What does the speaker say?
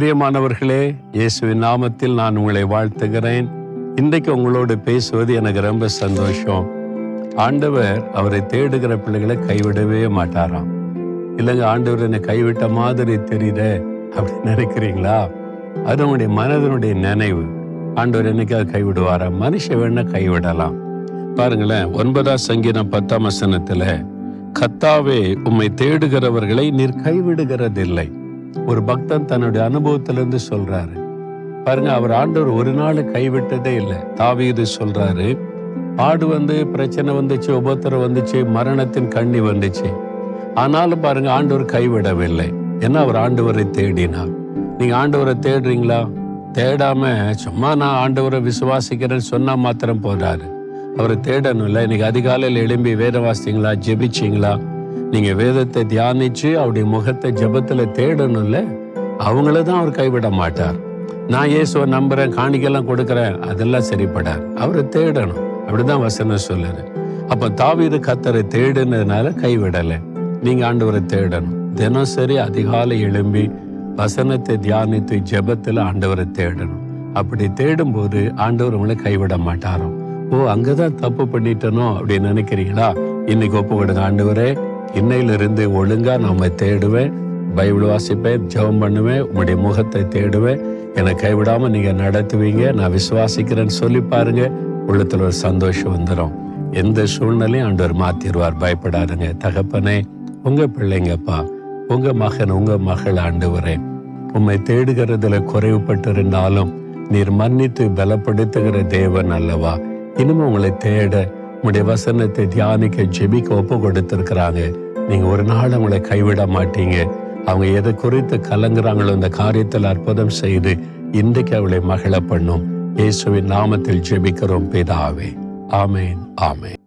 பிரியமானவர்களே இயேசுவின் நாமத்தில் நான் உங்களை வாழ்த்துகிறேன். இன்றைக்கு உங்களோடு பேசுவது எனக்கு ரொம்ப சந்தோஷம். ஆண்டவர் அவரை தேடுகிற பிள்ளைகளை கைவிடவே மாட்டாராம். இல்லைங்க ஆண்டவர் என்னை கைவிட்ட மாதிரி தெரியுத அப்படின்னு நினைக்கிறீங்களா? அது உங்களுடைய மனதனுடைய நினைவு. ஆண்டவர் என்னைக்காக கைவிடுவாரா? மனுஷன் வேணா கைவிடலாம். பாருங்களேன் ஒன்பதாம் சங்கீதம் பத்தாம் வசனத்துல கத்தாவே உம்மை தேடுகிறவர்களை நீர் கைவிடுகிறதில்லை. ஒரு பக்தன் தன்னுடைய அனுபவத்திலிருந்து சொல்றாரு. பாருங்க அவர் ஆண்டவர் ஒரு நாள் கைவிட்டதே இல்லை. தாவீது சொல்றாரு பாடு வந்து பிரச்சனை வந்துச்சு உபத்திரம் வந்துச்சு மரணத்தின் கண்ணி வந்துச்சு. ஆனாலும் பாருங்க ஆண்டவர் கைவிடவில்லை. ஏன்னா அவர் ஆண்டவரை தேடினார். நீங்க ஆண்டவரை தேடுறீங்களா? தேடாம சும்மா நான் ஆண்டவரை விசுவாசிக்கிறேன்னு சொன்னா மாத்திரம் போறாரு அவரை தேடணும் இல்லை இன்னைக்கு அதிகாலையில் எழும்பி வேத வாசிங்களா ஜெபிச்சிங்களா? நீங்க வேதத்தை தியானிச்சு அவருடைய முகத்தை ஜபத்துல தேடணும்ல அவங்கள தான் அவர் கைவிட மாட்டார். நான் இயேசுவை நம்புறேன் காணிக்கெல்லாம் கொடுக்குறேன் அதெல்லாம் சரிப்படார் அவரை தேடணும். அப்படிதான் வசனம் சொல்லுது. அப்ப தாவீது கத்தரை தேடுனதுனால கைவிடலை. நீங்க ஆண்டவரை தேடணும். தினசரி அதிகாலை எழும்பி வசனத்தை தியானித்து ஜெபத்தில் ஆண்டவரை தேடணும். அப்படி தேடும்போது ஆண்டவர் உங்களை கைவிட மாட்டாரோ ஓ அங்கதான் தப்பு பண்ணிட்டனோ அப்படின்னு நினைக்கிறீங்களா? இன்னைக்கு ஒப்பு கொடுங்க ஆண்டவரே. இன்னையிலிருந்து ஒழுங்கா நாம தேடுவேன். பைபிள் வாசிப்பேன் ஜெபம் பண்ணுவேன் உங்களுடைய முகத்தை தேடுவேன். என்னை கைவிடாம நீங்க நடத்துவீங்க. நான் விசுவாசிக்கிறேன்னு சொல்லி பாருங்க. உள்ளத்துல ஒரு சந்தோஷம் வந்துடும் எந்த சூழ்நிலையும் ஆண்டவர் மாத்திடுவார் பயப்படாதுங்க. தகப்பனே உங்க பிள்ளைங்கப்பா உங்க மகன் உங்க மகள் ஆண்டவரே உம்மை தேடுகிறதுல குறைவுபட்டிருந்தாலும் நீர் மன்னித்து பலப்படுத்துகிற தேவன் அல்லவா? இனிமே உங்களை தேட உங்களுடைய வசனத்தை தியானிக்க ஜெபிக்க ஒப்பு கொடுத்திருக்கிறாங்க நீங்க ஒரு நாள் அவங்களை கைவிட மாட்டீங்க. அவங்க எதை குறித்து கலங்குறாங்களோ அந்த காரியத்தில் அற்புதம் செய்து இன்றைக்கு அவளை மகிழ பண்ணும். இயேசுவின் நாமத்தில் ஜெபிக்கிறோம் பிதாவே. ஆமேன் ஆமேன்.